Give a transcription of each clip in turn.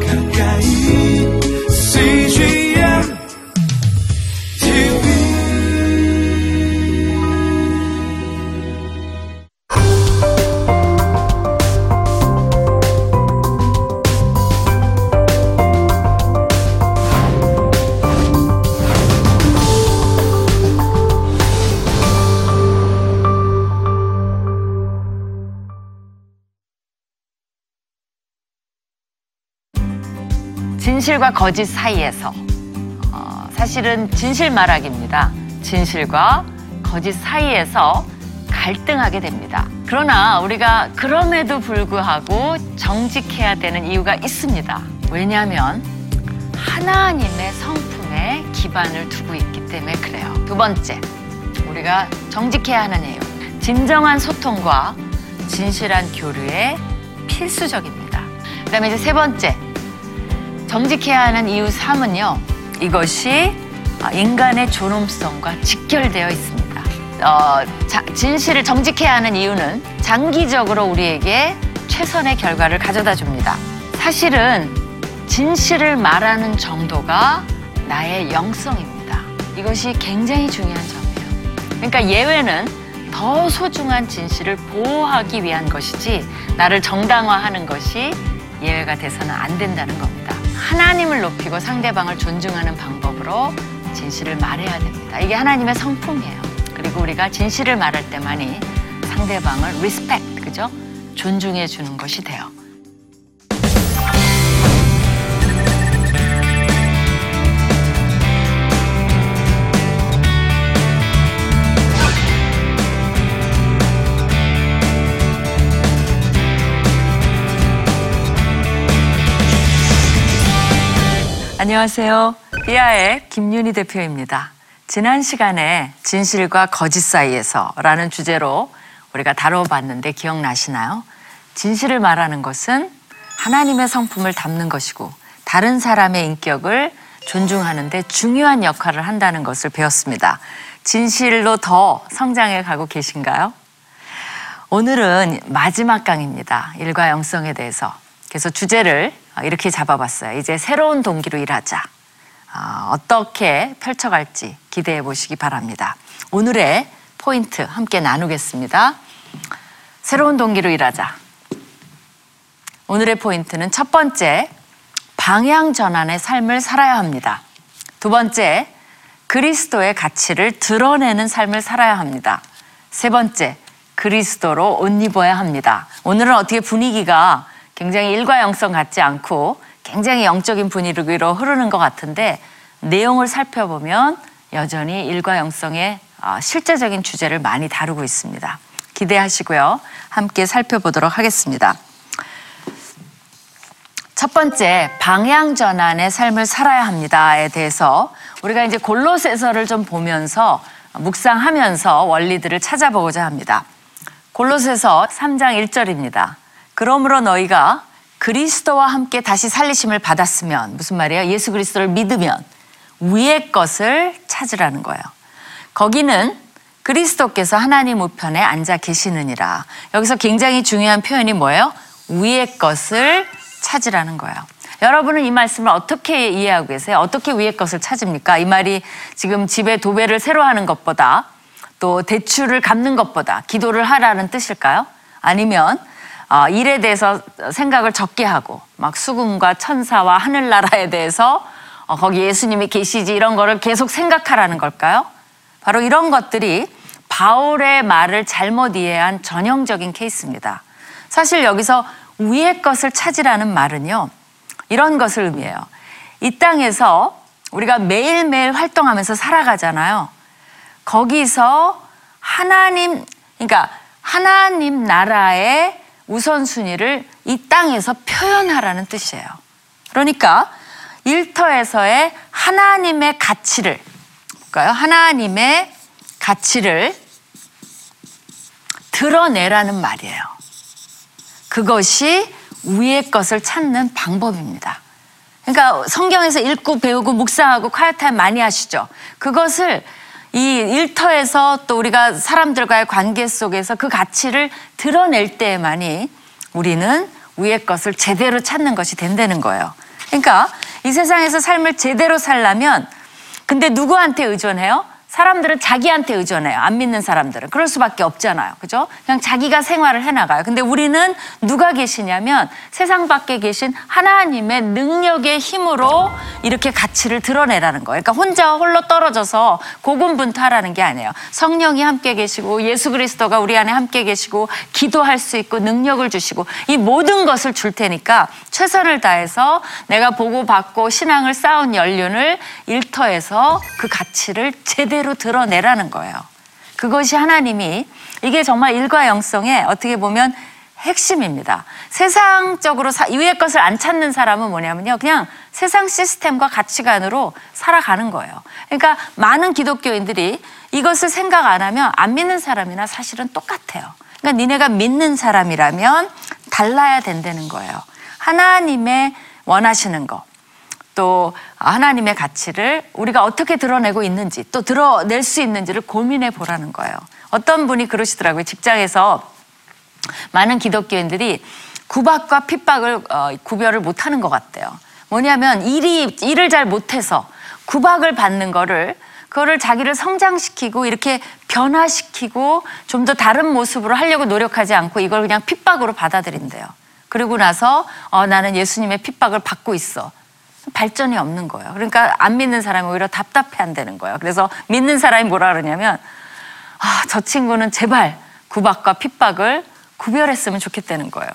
가까 진실과 거짓 사이에서 어, 사실은 진실 말하기입니다. 진실과 거짓 사이에서 갈등하게 됩니다. 그러나 우리가 그럼에도 불구하고 정직해야 되는 이유가 있습니다. 왜냐하면 하나님의 성품에 기반을 두고 있기 때문에 그래요. 두 번째, 우리가 정직해야 하는 이유. 진정한 소통과 진실한 교류에 필수적입니다. 그 다음에 이제 세 번째, 정직해야 하는 이유 3은요. 이것이 인간의 존엄성과 직결되어 있습니다. 어, 자, 진실을 정직해야 하는 이유는 장기적으로 우리에게 최선의 결과를 가져다 줍니다. 사실은 진실을 말하는 정도가 나의 영성입니다. 이것이 굉장히 중요한 점이에요. 그러니까 예외는 더 소중한 진실을 보호하기 위한 것이지 나를 정당화하는 것이 예외가 돼서는 안 된다는 겁니다. 하나님을 높이고 상대방을 존중하는 방법으로 진실을 말해야 됩니다. 이게 하나님의 성품이에요. 그리고 우리가 진실을 말할 때만이 상대방을 respect, 그죠? 존중해 주는 것이 돼요. 안녕하세요. 삐아의 김윤희 대표입니다. 지난 시간에 진실과 거짓 사이에서라는 주제로 우리가 다뤄봤는데 기억나시나요? 진실을 말하는 것은 하나님의 성품을 담는 것이고 다른 사람의 인격을 존중하는데 중요한 역할을 한다는 것을 배웠습니다. 진실로 더 성장해 가고 계신가요? 오늘은 마지막 강입니다. 일과 영성에 대해서. 그래서 주제를 이렇게 잡아봤어요. 이제 새로운 동기로 일하자. 아, 어떻게 펼쳐갈지 기대해 보시기 바랍니다. 오늘의 포인트 함께 나누겠습니다. 새로운 동기로 일하자. 오늘의 포인트는 첫 번째, 방향 전환의 삶을 살아야 합니다. 두 번째, 그리스도의 가치를 드러내는 삶을 살아야 합니다. 세 번째, 그리스도로 옷 입어야 합니다. 오늘은 어떻게 분위기가 굉장히 일과 영성 같지 않고 굉장히 영적인 분위기로 흐르는 것 같은데 내용을 살펴보면 여전히 일과 영성의 어, 실제적인 주제를 많이 다루고 있습니다. 기대하시고요. 함께 살펴보도록 하겠습니다. 첫 번째, 방향 전환의 삶을 살아야 합니다에 대해서 우리가 이제 골로새서를 좀 보면서 묵상하면서 원리들을 찾아보고자 합니다. 골로새서 3장 1절입니다. 그러므로 너희가 그리스도와 함께 다시 살리심을 받았으면 무슨 말이에요? 예수 그리스도를 믿으면 위의 것을 찾으라는 거예요. 거기는 그리스도께서 하나님 우편에 앉아 계시느니라. 여기서 굉장히 중요한 표현이 뭐예요? 위의 것을 찾으라는 거예요. 여러분은 이 말씀을 어떻게 이해하고 계세요? 어떻게 위의 것을 찾습니까? 이 말이 지금 집에 도배를 새로 하는 것보다 또 대출을 갚는 것보다 기도를 하라는 뜻일까요? 아니면 어, 일에 대해서 생각을 적게 하고 막 수금과 천사와 하늘나라에 대해서 어, 거기 예수님이 계시지 이런 거를 계속 생각하라는 걸까요? 바로 이런 것들이 바울의 말을 잘못 이해한 전형적인 케이스입니다. 사실 여기서 위의 것을 찾으라는 말은요. 이런 것을 의미해요. 이 땅에서 우리가 매일매일 활동하면서 살아가잖아요. 거기서 하나님, 그러니까 하나님 나라의 우선순위를 이 땅에서 표현하라는 뜻이에요. 그러니까 일터에서의 하나님의 가치를 볼까요? 하나님의 가치를 드러내라는 말이에요. 그것이 위의 것을 찾는 방법입니다. 그러니까 성경에서 읽고 배우고 묵상하고 콰이타임 많이 하시죠. 그것을 이 일터에서 또 우리가 사람들과의 관계 속에서 그 가치를 드러낼 때만이 우리는 위의 것을 제대로 찾는 것이 된다는 거예요. 그러니까 이 세상에서 삶을 제대로 살려면 근데 누구한테 의존해요? 사람들은 자기한테 의존해요. 안 믿는 사람들은. 그럴 수밖에 없잖아요. 그죠? 그냥 자기가 생활을 해나가요. 근데 우리는 누가 계시냐면 세상 밖에 계신 하나님의 능력의 힘으로 이렇게 가치를 드러내라는 거예요. 그러니까 혼자 홀로 떨어져서 고군분투하라는 게 아니에요. 성령이 함께 계시고 예수 그리스도가 우리 안에 함께 계시고 기도할 수 있고 능력을 주시고 이 모든 것을 줄 테니까 최선을 다해서 내가 보고 받고 신앙을 쌓은 연륜을 일터에서 그 가치를 제대로 드러내라는 거예요. 그것이 하나님이 이게 정말 일과 영성의 어떻게 보면 핵심입니다. 세상적으로 사, 위의 것을 안 찾는 사람은 뭐냐면요. 그냥 세상 시스템과 가치관으로 살아가는 거예요. 그러니까 많은 기독교인들이 이것을 생각 안 하면 안 믿는 사람이나 사실은 똑같아요. 그러니까 니네가 믿는 사람이라면 달라야 된다는 거예요. 하나님의 원하시는 거. 또 하나님의 가치를 우리가 어떻게 드러내고 있는지 또 드러낼 수 있는지를 고민해 보라는 거예요. 어떤 분이 그러시더라고요. 직장에서 많은 기독교인들이 구박과 핍박을 어, 구별을 못 하는 것 같대요. 뭐냐면 일이 일을 잘 못해서 구박을 받는 거를 그거를 자기를 성장시키고 이렇게 변화시키고 좀 더 다른 모습으로 하려고 노력하지 않고 이걸 그냥 핍박으로 받아들인대요. 그리고 나서 어, 나는 예수님의 핍박을 받고 있어. 발전이 없는 거예요. 그러니까 안 믿는 사람이 오히려 답답해 한다는 거예요. 그래서 믿는 사람이 뭐라 그러냐면 아, 저 친구는 제발 구박과 핍박을 구별했으면 좋겠다는 거예요.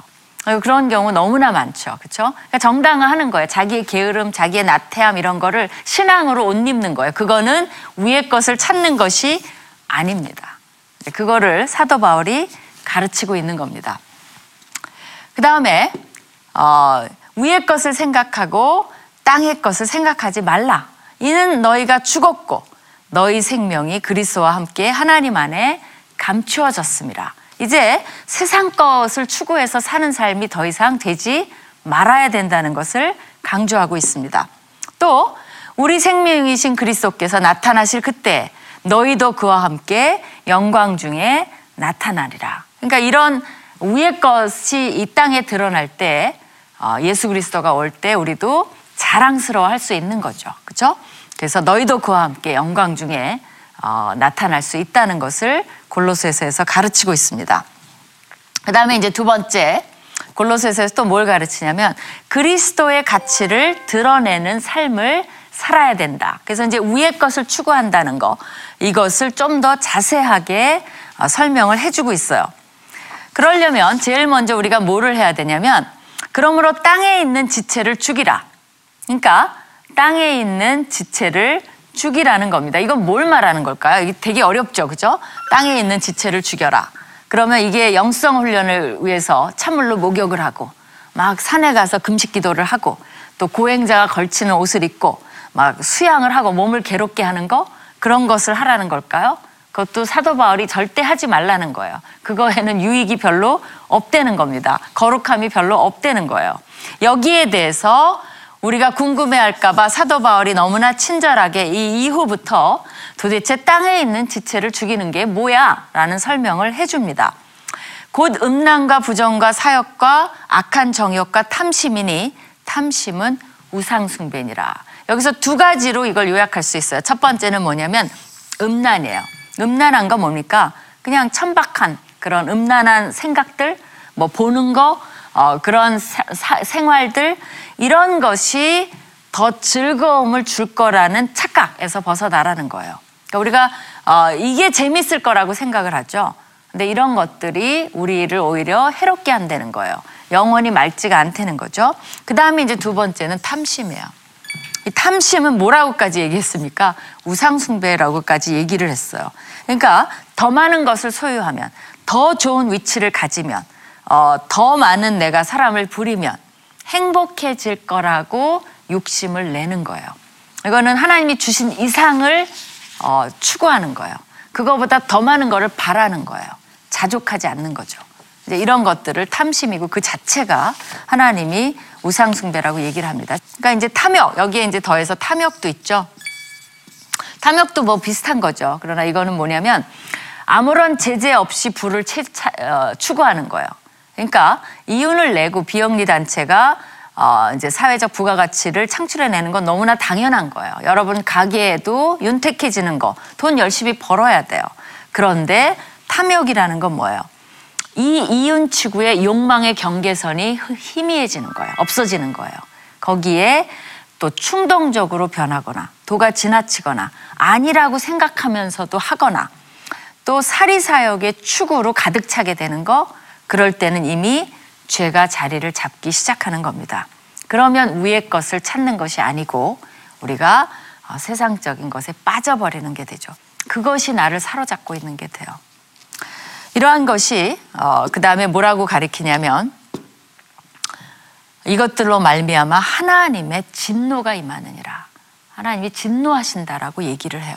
그런 경우 너무나 많죠. 그렇죠? 그러니까 정당화하는 거예요. 자기의 게으름, 자기의 나태함 이런 거를 신앙으로 옷 입는 거예요. 그거는 위의 것을 찾는 것이 아닙니다. 그거를 사도 바울이 가르치고 있는 겁니다. 그 다음에 어, 위의 것을 생각하고 땅의 것을 생각하지 말라. 이는 너희가 죽었고 너희 생명이 그리스도와 함께 하나님 안에 감추어졌습니다. 이제 세상 것을 추구해서 사는 삶이 더 이상 되지 말아야 된다는 것을 강조하고 있습니다. 또 우리 생명이신 그리스도께서 나타나실 그때 너희도 그와 함께 영광 중에 나타나리라. 그러니까 이런 위의 것이 이 땅에 드러날 때 어, 예수 그리스도가 올 때 우리도 자랑스러워 할 수 있는 거죠. 그렇죠? 그래서 너희도 그와 함께 영광 중에 어, 나타날 수 있다는 것을 골로새서에서 가르치고 있습니다. 그 다음에 이제 두 번째 골로새서에서 또 뭘 가르치냐면 그리스도의 가치를 드러내는 삶을 살아야 된다. 그래서 이제 위의 것을 추구한다는 거 이것을 좀 더 자세하게 어, 설명을 해주고 있어요. 그러려면 제일 먼저 우리가 뭐를 해야 되냐면 그러므로 땅에 있는 지체를 죽이라. 그러니까 땅에 있는 지체를 죽이라는 겁니다. 이건 뭘 말하는 걸까요? 이게 되게 어렵죠. 그죠? 땅에 있는 지체를 죽여라. 그러면 이게 영성 훈련을 위해서 찬물로 목욕을 하고 막 산에 가서 금식 기도를 하고 또 고행자가 걸치는 옷을 입고 막 수양을 하고 몸을 괴롭게 하는 거 그런 것을 하라는 걸까요? 그것도 사도 바울이 절대 하지 말라는 거예요. 그거에는 유익이 별로 없다는 겁니다. 거룩함이 별로 없다는 거예요. 여기에 대해서 우리가 궁금해할까봐 사도 바울이 너무나 친절하게 이 이후부터 도대체 땅에 있는 지체를 죽이는 게 뭐야? 라는 설명을 해줍니다. 곧 음란과 부정과 사역과 악한 정욕과 탐심이니 탐심은 우상숭배니라. 여기서 두 가지로 이걸 요약할 수 있어요. 첫 번째는 뭐냐면 음란이에요. 음란한 건 뭡니까? 그냥 천박한 그런 음란한 생각들, 뭐 보는 거, 어, 그런 사, 사, 생활들 이런 것이 더 즐거움을 줄 거라는 착각에서 벗어나라는 거예요. 그러니까 우리가 어, 이게 재밌을 거라고 생각을 하죠. 근데 이런 것들이 우리를 오히려 해롭게 한다는 거예요. 영원히 맑지가 않다는 거죠. 그 다음에 이제 두 번째는 탐심이에요. 이 탐심은 뭐라고까지 얘기했습니까? 우상숭배라고까지 얘기를 했어요. 그러니까 더 많은 것을 소유하면, 더 좋은 위치를 가지면, 어, 더 많은 내가 사람을 부리면 행복해질 거라고 욕심을 내는 거예요. 이거는 하나님이 주신 이상을 어, 추구하는 거예요. 그거보다 더 많은 거를 바라는 거예요. 자족하지 않는 거죠. 이제 이런 것들을 탐심이고 그 자체가 하나님이 우상숭배라고 얘기를 합니다. 그러니까 이제 탐욕 여기에 이제 더해서 탐욕도 있죠. 탐욕도 뭐 비슷한 거죠. 그러나 이거는 뭐냐면 아무런 제재 없이 부를 채, 차, 어, 추구하는 거예요. 그러니까 이윤을 내고 비영리 단체가 어, 이제 사회적 부가가치를 창출해내는 건 너무나 당연한 거예요. 여러분 가게에도 윤택해지는 거, 돈 열심히 벌어야 돼요. 그런데 탐욕이라는 건 뭐예요? 이 이윤치구의 욕망의 경계선이 흐- 희미해지는 거예요. 없어지는 거예요. 거기에 또 충동적으로 변하거나 도가 지나치거나 아니라고 생각하면서도 하거나 또 사리사욕의 추구로 가득 차게 되는 거 그럴 때는 이미 죄가 자리를 잡기 시작하는 겁니다. 그러면 위의 것을 찾는 것이 아니고 우리가 어, 세상적인 것에 빠져버리는 게 되죠. 그것이 나를 사로잡고 있는 게 돼요. 이러한 것이 그 다음에 뭐라고 가리키냐면 이것들로 말미암아 하나님의 진노가 임하느니라. 하나님이 진노하신다라고 얘기를 해요.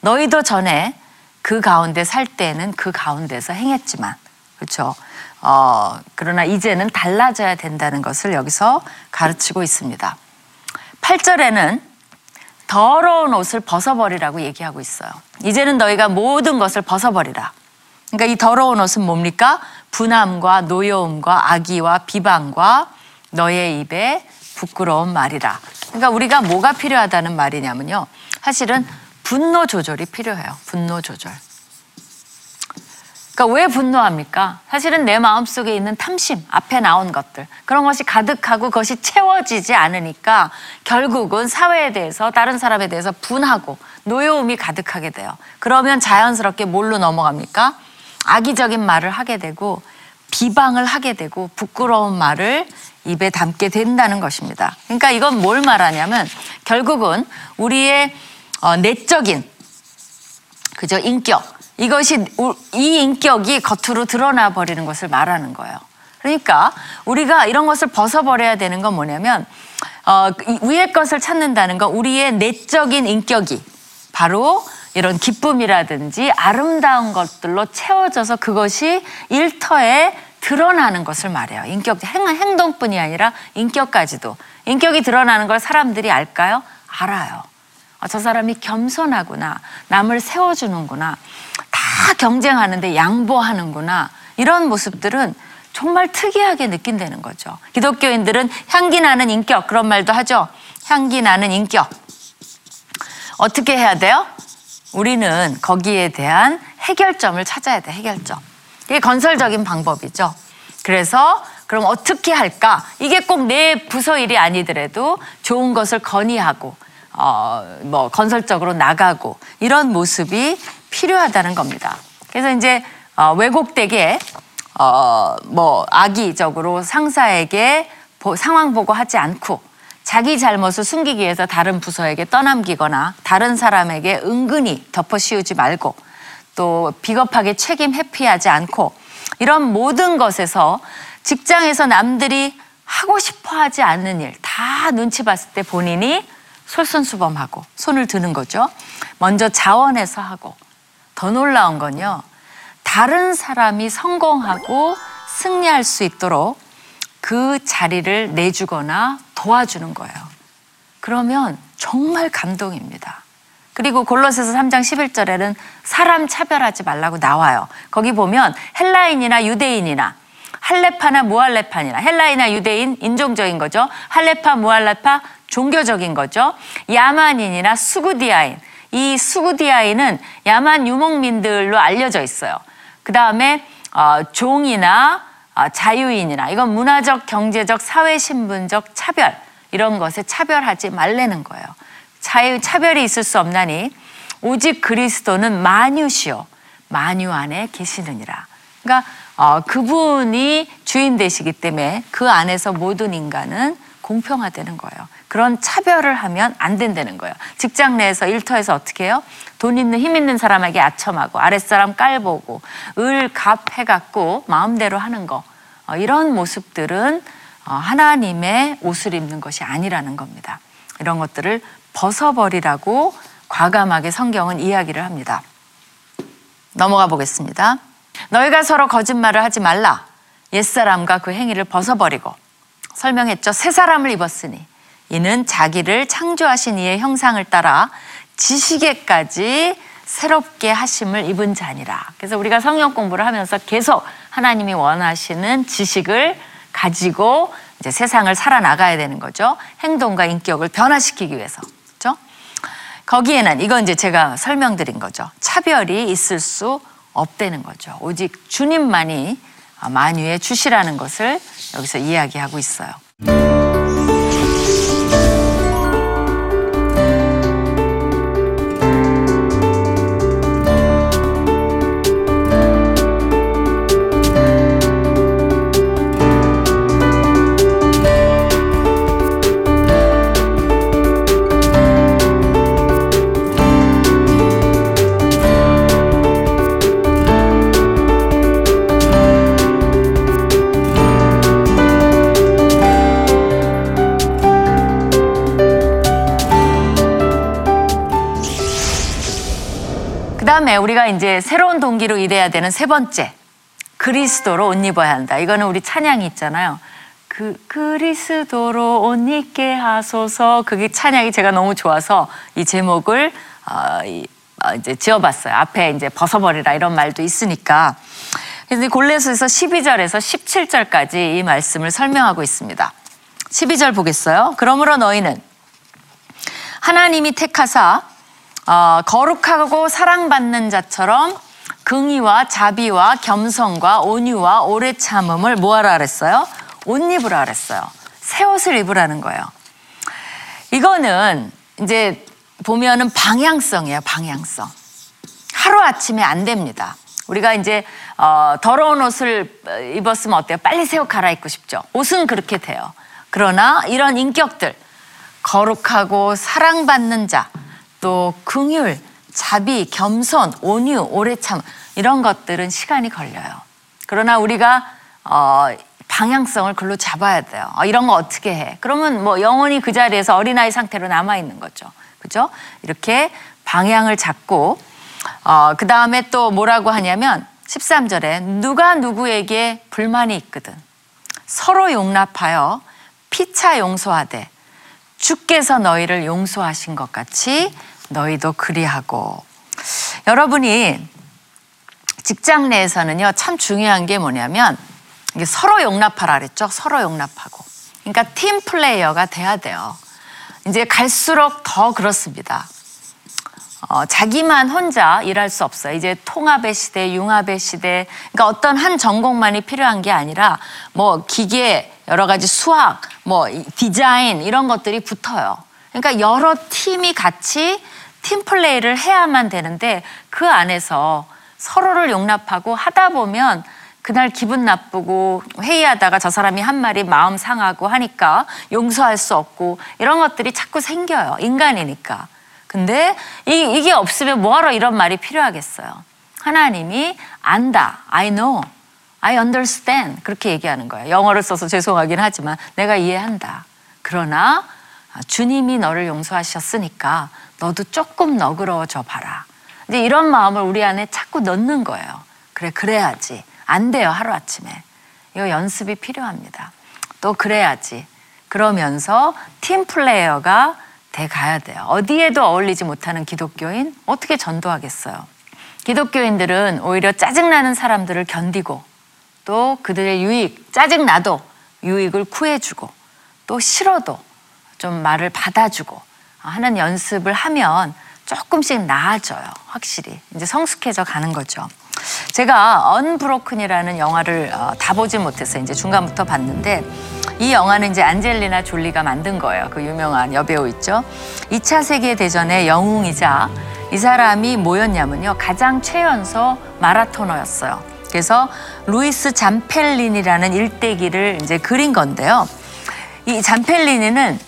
너희도 전에 그 가운데 살 때는 그 가운데서 행했지만, 그렇죠? 어, 그러나 이제는 달라져야 된다는 것을 여기서 가르치고 있습니다. 8절에는 더러운 옷을 벗어버리라고 얘기하고 있어요. 이제는 너희가 모든 것을 벗어버리라. 그러니까 이 더러운 옷은 뭡니까? 분함과 노여움과 악의와 비방과 너의 입에 부끄러운 말이라. 그러니까 우리가 뭐가 필요하다는 말이냐면요. 사실은 분노 조절이 필요해요. 분노 조절. 그러니까 왜 분노합니까? 사실은 내 마음속에 있는 탐심, 앞에 나온 것들, 그런 것이 가득하고 그것이 채워지지 않으니까 결국은 사회에 대해서, 다른 사람에 대해서 분하고 노여움이 가득하게 돼요. 그러면 자연스럽게 뭘로 넘어갑니까? 악의적인 말을 하게 되고, 비방을 하게 되고, 부끄러운 말을 입에 담게 된다는 것입니다. 그러니까 이건 뭘 말하냐면, 결국은 우리의 어, 내적인 그저 인격 이것이 우- 이 인격이 겉으로 드러나 버리는 것을 말하는 거예요. 그러니까 우리가 이런 것을 벗어버려야 되는 건 뭐냐면 어, 이 위의 것을 찾는다는 건 우리의 내적인 인격이 바로 이런 기쁨이라든지 아름다운 것들로 채워져서 그것이 일터에 드러나는 것을 말해요. 인격 행, 행동뿐이 아니라 인격까지도 인격이 드러나는 걸 사람들이 알까요? 알아요. 아, 저 사람이 겸손하구나. 남을 세워주는구나. 다 경쟁하는데 양보하는구나. 이런 모습들은 정말 특이하게 느낀다는 거죠. 기독교인들은 향기 나는 인격, 그런 말도 하죠. 향기 나는 인격. 어떻게 해야 돼요? 우리는 거기에 대한 해결점을 찾아야 돼, 해결점. 이게 건설적인 방법이죠. 그래서 그럼 어떻게 할까? 이게 꼭 내 부서 일이 아니더라도 좋은 것을 건의하고, 어, 뭐, 건설적으로 나가고, 이런 모습이 필요하다는 겁니다. 그래서 이제, 어, 왜곡되게, 어, 뭐, 악의적으로 상사에게 보- 상황 보고하지 않고, 자기 잘못을 숨기기 위해서 다른 부서에게 떠넘기거나 다른 사람에게 은근히 덮어 씌우지 말고 또 비겁하게 책임 회피하지 않고 이런 모든 것에서 직장에서 남들이 하고 싶어 하지 않는 일 다 눈치 봤을 때 본인이 솔선수범하고 손을 드는 거죠. 먼저 자원해서 하고 더 놀라운 건요. 다른 사람이 성공하고 승리할 수 있도록 그 자리를 내주거나 도와주는 거예요. 그러면 정말 감동입니다. 그리고 골로새서 3장 11절에는 사람 차별하지 말라고 나와요. 거기 보면 헬라인이나 유대인이나 할레파나 무할레파니나 헬라인이나 유대인 인종적인 거죠. 할레파 무할레파 종교적인 거죠. 야만인이나 수구디아인 이 수구디아인은 야만 유목민들로 알려져 있어요. 그 다음에 어, 종이나 어, 자유인이나 이건 문화적, 경제적, 사회 신분적 차별 이런 것에 차별하지 말라는 거예요. 자유 차별이 있을 수 없나니 오직 그리스도는 만유시요 만유 안에 계시느니라. 그러니까 어, 그분이 주인 되시기 때문에 그 안에서 모든 인간은 공평하다는 거예요. 그런 차별을 하면 안 된다는 거예요. 직장 내에서 일터에서 어떻게 해요? 돈 있는 힘 있는 사람에게 아첨하고 아랫사람 깔보고 을갑 해갖고 마음대로 하는 거 어, 이런 모습들은 어, 하나님의 옷을 입는 것이 아니라는 겁니다. 이런 것들을 벗어버리라고 과감하게 성경은 이야기를 합니다. 넘어가 보겠습니다. 너희가 서로 거짓말을 하지 말라. 옛사람과 그 행위를 벗어버리고 설명했죠. 새 사람을 입었으니 이는 자기를 창조하신 이의 형상을 따라 지식에까지 새롭게 하심을 입은 자니라. 그래서 우리가 성경 공부를 하면서 계속 하나님이 원하시는 지식을 가지고 이제 세상을 살아나가야 되는 거죠. 행동과 인격을 변화시키기 위해서. 그렇죠? 거기에는 이건 이제 제가 설명드린 거죠. 차별이 있을 수 없다는 거죠. 오직 주님만이 만유의 주시라는 것을 여기서 이야기하고 있어요. 이제 새로운 동기로 일해야 되는 세 번째. 그리스도로 옷 입어야 한다. 이거는 우리 찬양이 있잖아요. 그 그리스도로 옷 입게 하소서. 그게 찬양이 제가 너무 좋아서 이 제목을 어, 이, 어, 이제 지어봤어요. 앞에 이제 벗어버리라 이런 말도 있으니까. 그래서 이 골레스에서 12절에서 17절까지 이 말씀을 설명하고 있습니다. 12절 보겠어요. 그러므로 너희는 하나님이 택하사 어, 거룩하고 사랑받는 자처럼 긍의와 자비와 겸손과 온유와 오래 참음을 뭐하라 그랬어요? 옷 입으라 그랬어요. 새 옷을 입으라는 거예요. 이거는 이제 보면은 방향성이에요, 방향성. 하루 아침에 안 됩니다. 우리가 이제 어, 더러운 옷을 입었으면 어때요? 빨리 새 옷 갈아입고 싶죠. 옷은 그렇게 돼요. 그러나 이런 인격들 거룩하고 사랑받는 자, 또 긍휼, 자비, 겸손, 온유, 오래 참 이런 것들은 시간이 걸려요. 그러나 우리가 어, 방향성을 글로 잡아야 돼요. 어, 이런 거 어떻게 해? 그러면 뭐 영원히 그 자리에서 어린아이 상태로 남아 있는 거죠. 그죠? 이렇게 방향을 잡고 어, 그 다음에 또 뭐라고 하냐면 13절에 누가 누구에게 불만이 있거든 서로 용납하여 피차 용서하되 주께서 너희를 용서하신 것 같이 너희도 그리하고 여러분이 직장 내에서는요 참 중요한 게 뭐냐면 이게 서로 용납하라 그랬죠 서로 용납하고 그러니까 팀 플레이어가 돼야 돼요 이제 갈수록 더 그렇습니다 어, 자기만 혼자 일할 수 없어요. 이제 통합의 시대, 융합의 시대. 그러니까 어떤 한 전공만이 필요한 게 아니라 뭐 기계, 여러 가지 수학, 뭐 이- 디자인 이런 것들이 붙어요. 그러니까 여러 팀이 같이 팀 플레이를 해야만 되는데 그 안에서 서로를 용납하고 하다 보면 그날 기분 나쁘고 회의하다가 저 사람이 한 말이 마음 상하고 하니까 용서할 수 없고 이런 것들이 자꾸 생겨요. 인간이니까. 근데 이, 이게 없으면 뭐하러 이런 말이 필요하겠어요. 하나님이 안다. I know. I understand. 그렇게 얘기하는 거예요. 영어를 써서 죄송하긴 하지만 내가 이해한다. 그러나 주님이 너를 용서하셨으니까 너도 조금 너그러워져 봐라. 이제 이런 마음을 우리 안에 자꾸 넣는 거예요. 그래, 그래야지. 안 돼요, 하루아침에. 이거 연습이 필요합니다. 또 그래야지. 그러면서 팀 플레이어가 돼 가야 돼요. 어디에도 어울리지 못하는 기독교인 어떻게 전도하겠어요? 기독교인들은 오히려 짜증나는 사람들을 견디고 또 그들의 유익, 짜증나도 유익을 구해주고 또 싫어도 좀 말을 받아주고 하는 연습을 하면 조금씩 나아져요. 확실히. 이제 성숙해져 가는 거죠. 제가 언브로큰이라는 영화를 어, 다 보지 못해서 이제 중간부터 봤는데 이 영화는 이제 안젤리나 졸리가 만든 거예요. 그 유명한 여배우 있죠. 2차 세계 대전의 영웅이자 이 사람이 뭐였냐면요. 가장 최연소 마라토너였어요. 그래서 루이스 잠펠린이라는 일대기를 이제 그린 건데요. 이 잠펠리니는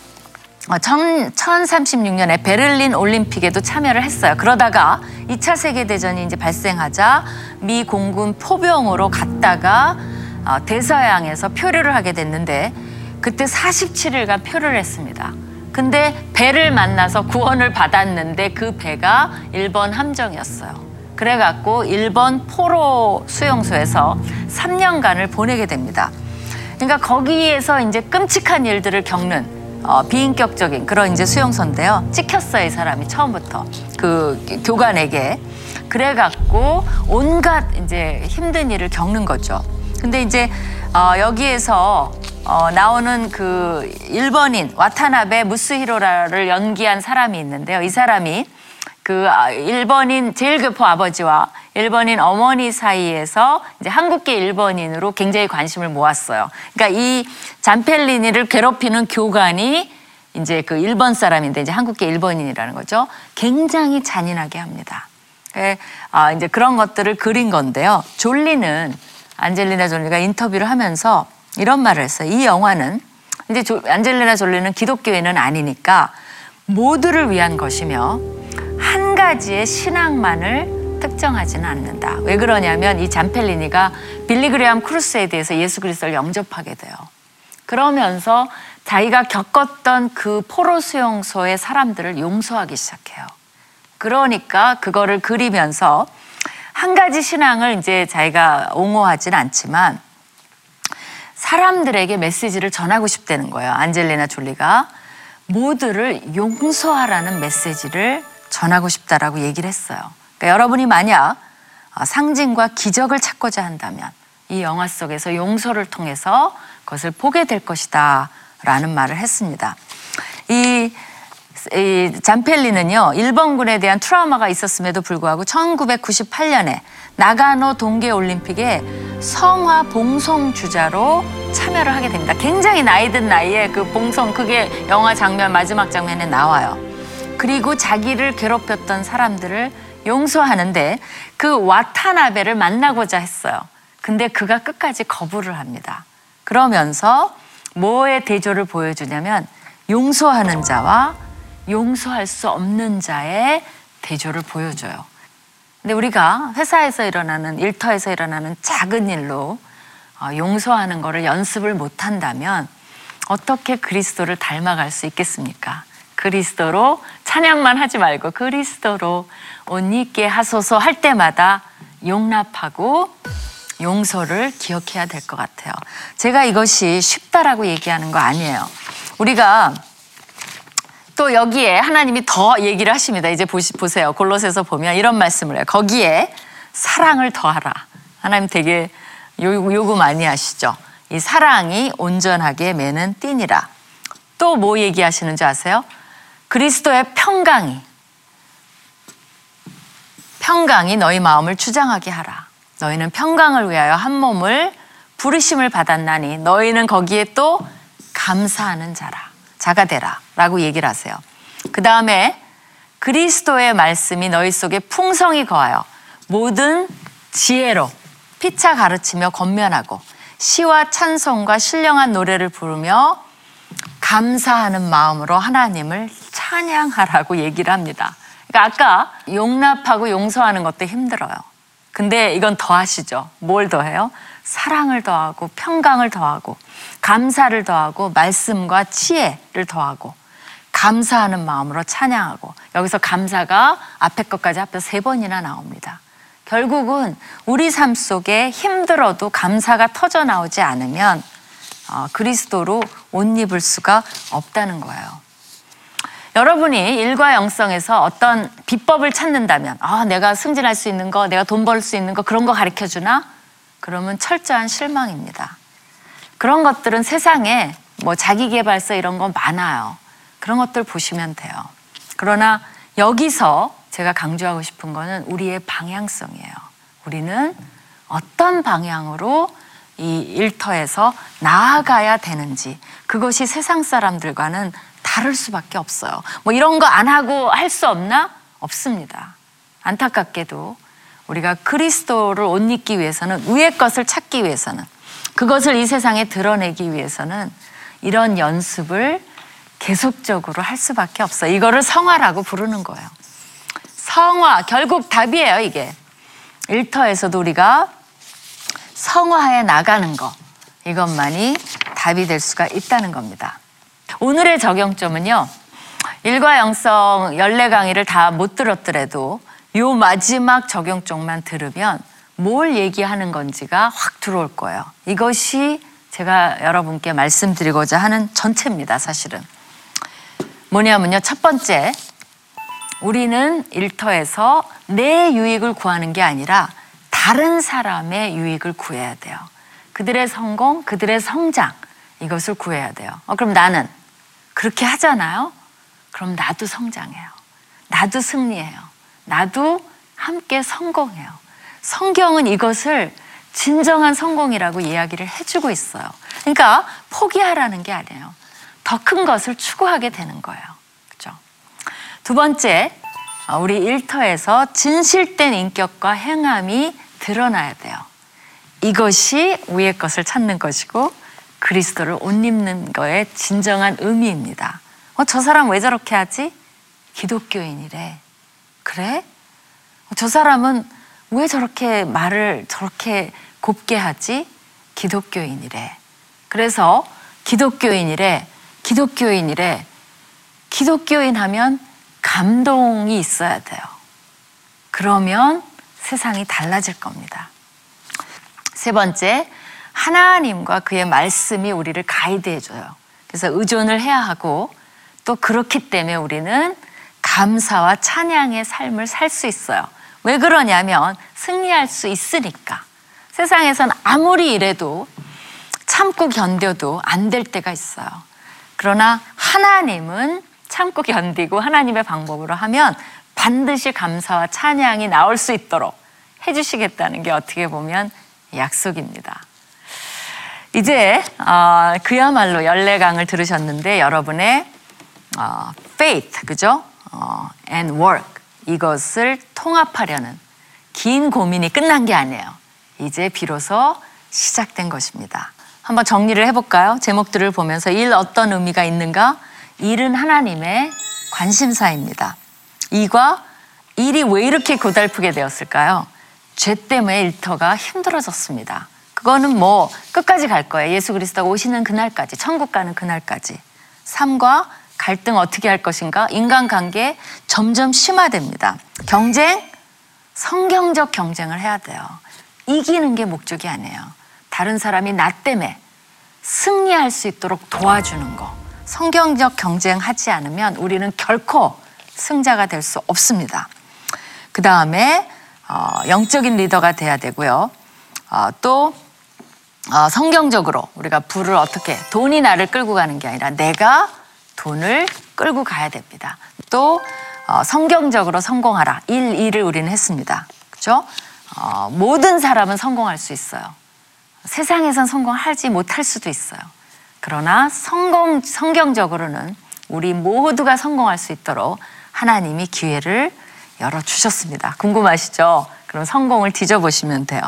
어, 1036년에 베를린 올림픽에도 참여를 했어요. 그러다가 2차 세계대전이 이제 발생하자 미 공군 포병으로 갔다가 어, 대서양에서 표류를 하게 됐는데 그때 47일간 표류를 했습니다. 근데 배를 만나서 구원을 받았는데 그 배가 일본 함정이었어요. 그래갖고 일본 포로 수용소에서 3년간을 보내게 됩니다. 그러니까 거기에서 이제 끔찍한 일들을 겪는 어, 비인격적인 그런 이제 수용소인데요. 찍혔어요, 이 사람이 처음부터 그 교관에게. 그래갖고 온갖 이제 힘든 일을 겪는 거죠. 근데 이제 어, 여기에서 어, 나오는 그 일본인 와타나베 무스히로라를 연기한 사람이 있는데요. 이 사람이 그 아, 일본인 제일 교포 아버지와 일본인 어머니 사이에서 이제 한국계 일본인으로 굉장히 관심을 모았어요. 그러니까 이 잔펠리니를 괴롭히는 교관이 이제 그 일본 사람인데 이제 한국계 일본인이라는 거죠. 굉장히 잔인하게 합니다. 예, 아, 이제 그런 것들을 그린 건데요. 졸리는 안젤리나 졸리가 인터뷰를 하면서 이런 말을 했어요. 이 영화는 이제 조- 안젤리나 졸리는 기독교인은 아니니까 모두를 위한 것이며 한 가지의 신앙만을 특정하지는 않는다. 왜 그러냐면 이 잔펠리니가 빌리그레암 크루스에 대해서 예수 그리스도를 영접하게 돼요. 그러면서 자기가 겪었던 그 포로 수용소의 사람들을 용서하기 시작해요. 그러니까 그거를 그리면서 한 가지 신앙을 이제 자기가 옹호하진 않지만 사람들에게 메시지를 전하고 싶다는 거예요. 안젤리나 졸리가 모두를 용서하라는 메시지를 전하고 싶다라고 얘기를 했어요. 그러니까 여러분이 만약 어, 상징과 기적을 찾고자 한다면 이 영화 속에서 용서를 통해서 그것을 보게 될 것이다 라는 말을 했습니다. 이, 이 잔펠리는요, 일본군에 대한 트라우마가 있었음에도 불구하고 1998년에 나가노 동계올림픽에 성화 봉송 주자로 참여를 하게 됩니다. 굉장히 나이 든 나이에 그 봉송, 그게 영화 장면, 마지막 장면에 나와요. 그리고 자기를 괴롭혔던 사람들을 용서하는데 그 와타나베를 만나고자 했어요. 근데 그가 끝까지 거부를 합니다. 그러면서 뭐의 대조를 보여주냐면 용서하는 자와 용서할 수 없는 자의 대조를 보여줘요. 근데 우리가 회사에서 일어나는 일터에서 일어나는 작은 일로 어, 용서하는 것을 연습을 못 한다면 어떻게 그리스도를 닮아갈 수 있겠습니까? 그리스도로 찬양만 하지 말고 그리스도로 옷 입게 하소서 할 때마다 용납하고 용서를 기억해야 될 것 같아요. 제가 이것이 쉽다라고 얘기하는 거 아니에요. 우리가 또 여기에 하나님이 더 얘기를 하십니다. 이제 보시, 보세요. 골로새서 보면 이런 말씀을 해요. 거기에 사랑을 더하라. 하나님 되게 요- 요구 많이 하시죠. 이 사랑이 온전하게 매는 띠니라. 또 뭐 얘기하시는지 아세요? 그리스도의 평강이 평강이 너희 마음을 주장하게 하라. 너희는 평강을 위하여 한 몸을 부르심을 받았나니 너희는 거기에 또 감사하는 자라. 자가 되라. 라고 얘기를 하세요. 그 다음에 그리스도의 말씀이 너희 속에 풍성히 거하여 모든 지혜로 피차 가르치며 권면하고 시와 찬송과 신령한 노래를 부르며 감사하는 마음으로 하나님을 찬양하라고 얘기를 합니다. 그러니까 아까 용납하고 용서하는 것도 힘들어요. 근데 이건 더 하시죠. 뭘 더해요? 사랑을 더하고 평강을 더하고 감사를 더하고 말씀과 지혜를 더하고 감사하는 마음으로 찬양하고 여기서 감사가 앞에 것까지 합해서 세 번이나 나옵니다. 결국은 우리 삶 속에 힘들어도 감사가 터져 나오지 않으면 어, 그리스도로 옷 입을 수가 없다는 거예요. 여러분이 일과 영성에서 어떤 비법을 찾는다면, 아, 내가 승진할 수 있는 거, 내가 돈 벌 수 있는 거, 그런 거 가르쳐 주나? 그러면 철저한 실망입니다. 그런 것들은 세상에 뭐 자기개발서 이런 거 많아요. 그런 것들 보시면 돼요. 그러나 여기서 제가 강조하고 싶은 거는 우리의 방향성이에요. 우리는 어떤 방향으로 이 일터에서 나아가야 되는지 그것이 세상 사람들과는 다를 수밖에 없어요. 뭐 이런 거 안 하고 할 수 없나? 없습니다. 안타깝게도 우리가 그리스도를 옷 입기 위해서는 위의 것을 찾기 위해서는 그것을 이 세상에 드러내기 위해서는 이런 연습을 계속적으로 할 수밖에 없어요. 이거를 성화라고 부르는 거예요. 성화, 결국 답이에요, 이게. 일터에서도 우리가 성화해 나가는 거, 이것만이 답이 될 수가 있다는 겁니다. 오늘의 적용점은요, 일과 영성 연례 강의를 다 못 들었더라도 요 마지막 적용점만 들으면 뭘 얘기하는 건지가 확 들어올 거예요. 이것이 제가 여러분께 말씀드리고자 하는 전체입니다, 사실은. 뭐냐면요, 첫 번째, 우리는 일터에서 내 유익을 구하는 게 아니라 다른 사람의 유익을 구해야 돼요. 그들의 성공, 그들의 성장, 이것을 구해야 돼요. 어, 그럼 나는 그렇게 하잖아요. 그럼 나도 성장해요. 나도 승리해요. 나도 함께 성공해요. 성경은 이것을 진정한 성공이라고 이야기를 해주고 있어요. 그러니까 포기하라는 게 아니에요. 더 큰 것을 추구하게 되는 거예요. 그죠? 두 번째, 어, 우리 일터에서 진실된 인격과 행함이 드러나야 돼요. 이것이 위의 것을 찾는 것이고 그리스도를 옷 입는 거의 진정한 의미입니다. 어, 저 사람 왜 저렇게 하지? 기독교인이래. 그래? 어, 저 사람은 왜 저렇게 말을 저렇게 곱게 하지? 기독교인이래. 그래서 기독교인이래. 기독교인이래. 기독교인 하면 감동이 있어야 돼요. 그러면 세상이 달라질 겁니다. 세 번째, 하나님과 그의 말씀이 우리를 가이드해 줘요. 그래서 의존을 해야 하고 또 그렇기 때문에 우리는 감사와 찬양의 삶을 살 수 있어요. 왜 그러냐면 승리할 수 있으니까. 세상에선 아무리 이래도 참고 견뎌도 안 될 때가 있어요. 그러나 하나님은 참고 견디고 하나님의 방법으로 하면 반드시 감사와 찬양이 나올 수 있도록 해주시겠다는 게 어떻게 보면 약속입니다. 이제 어, 그야말로 열례강을 들으셨는데 여러분의 어, faith 그죠? 어, and work 이것을 통합하려는 긴 고민이 끝난 게 아니에요. 이제 비로소 시작된 것입니다. 한번 정리를 해볼까요? 제목들을 보면서 일 어떤 의미가 있는가? 일은 하나님의 관심사입니다. 이과 일이 왜 이렇게 고달프게 되었을까요? 죄 때문에 일터가 힘들어졌습니다. 그거는 뭐 끝까지 갈 거예요. 예수 그리스도가 오시는 그날까지, 천국 가는 그날까지. 삶과 갈등 어떻게 할 것인가? 인간관계 점점 심화됩니다. 경쟁, 성경적 경쟁을 해야 돼요. 이기는 게 목적이 아니에요. 다른 사람이 나 때문에 승리할 수 있도록 도와주는 거. 성경적 경쟁하지 않으면 우리는 결코 승자가 될 수 없습니다. 그 다음에 어, 영적인 리더가 돼야 되고요. 어, 또 어, 성경적으로 우리가 부를 어떻게 돈이 나를 끌고 가는 게 아니라 내가 돈을 끌고 가야 됩니다. 또 어, 성경적으로 성공하라 일 일을 우리는 했습니다. 그렇죠? 어, 모든 사람은 성공할 수 있어요. 세상에선 성공하지 못할 수도 있어요. 그러나 성공 성경적으로는 우리 모두가 성공할 수 있도록 하나님이 기회를 열어 주셨습니다. 궁금하시죠? 그럼 성공을 뒤져보시면 돼요.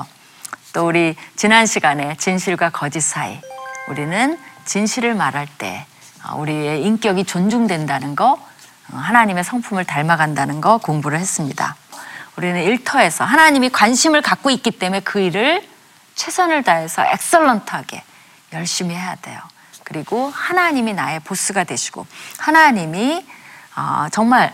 또 우리 지난 시간에 진실과 거짓 사이 우리는 진실을 말할 때 어, 우리의 인격이 존중된다는 거 어, 하나님의 성품을 닮아간다는 거 공부를 했습니다. 우리는 일터에서 하나님이 관심을 갖고 있기 때문에 그 일을 최선을 다해서 excellent하게 열심히 해야 돼요. 그리고 하나님이 나의 보스가 되시고 하나님이 어, 정말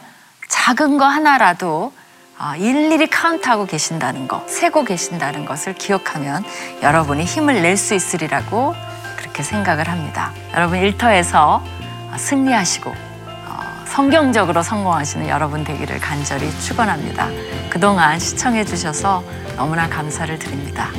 작은 거 하나라도 어, 일일이 카운트하고 계신다는 거, 세고 계신다는 것을 기억하면 여러분이 힘을 낼 수 있으리라고 그렇게 생각을 합니다. 여러분 일터에서 어, 승리하시고 어, 성경적으로 성공하시는 여러분 되기를 간절히 축원합니다. 그동안 시청해 주셔서 너무나 감사를 드립니다.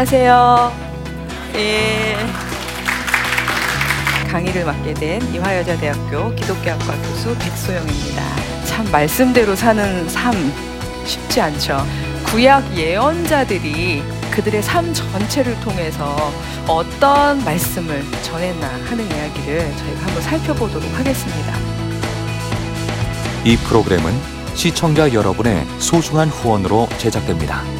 안녕하세요. 예. 강의를 맡게 된 이화여자대학교 기독교학과 교수 백소영입니다. 참 말씀대로 사는 삶 쉽지 않죠. 구약 예언자들이 그들의 삶 전체를 통해서 어떤 말씀을 전했나 하는 이야기를 저희가 한번 살펴보도록 하겠습니다. 이 프로그램은 시청자 여러분의 소중한 후원으로 제작됩니다.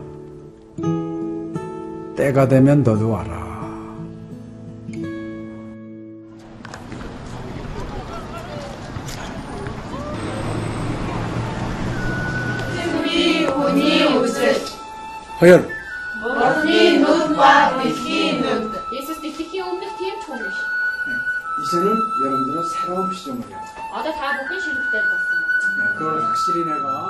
때가 되면 너도 와라. 승비 운이 웃을 허연 머니 눈과 빛이 눈 예수님이 오늘 뒤에 총이 이제는 여러분들은 새로운 시점을 해요. 아다 다 먹기 싫을 때 봤어. 그걸 확실히 내가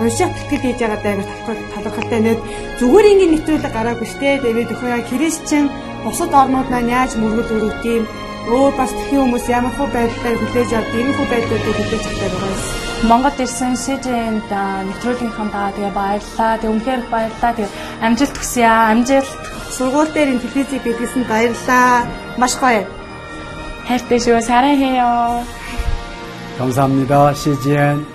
унших тэтгэл хийж байгаа даа талархалтай нэг зүгээр ингээд нэвтрүүлэг гараагүй штэ тэгээд өхөө яа христчэн бусад орнууд маань яаж мөргөл өрөвд юм өөр бас тхэн хүмүүс ямар хөө байдлаар хүлээж авд ийм хөө байдлуудыг хүлээж авдаг байгаа юм. Монгол ирсэн СЖН-д нэвтрүүлгийнхаа даа тэгээ баярлаа. Тэг үнхээр их баярлаа. Тэг амжилт хүсье аа. Амжилт. Сургууль дээр ин телевизийг бидлсэн баярлаа. Маш гоё. хайртай шүү. 사랑해요. 감사합니다. CGN.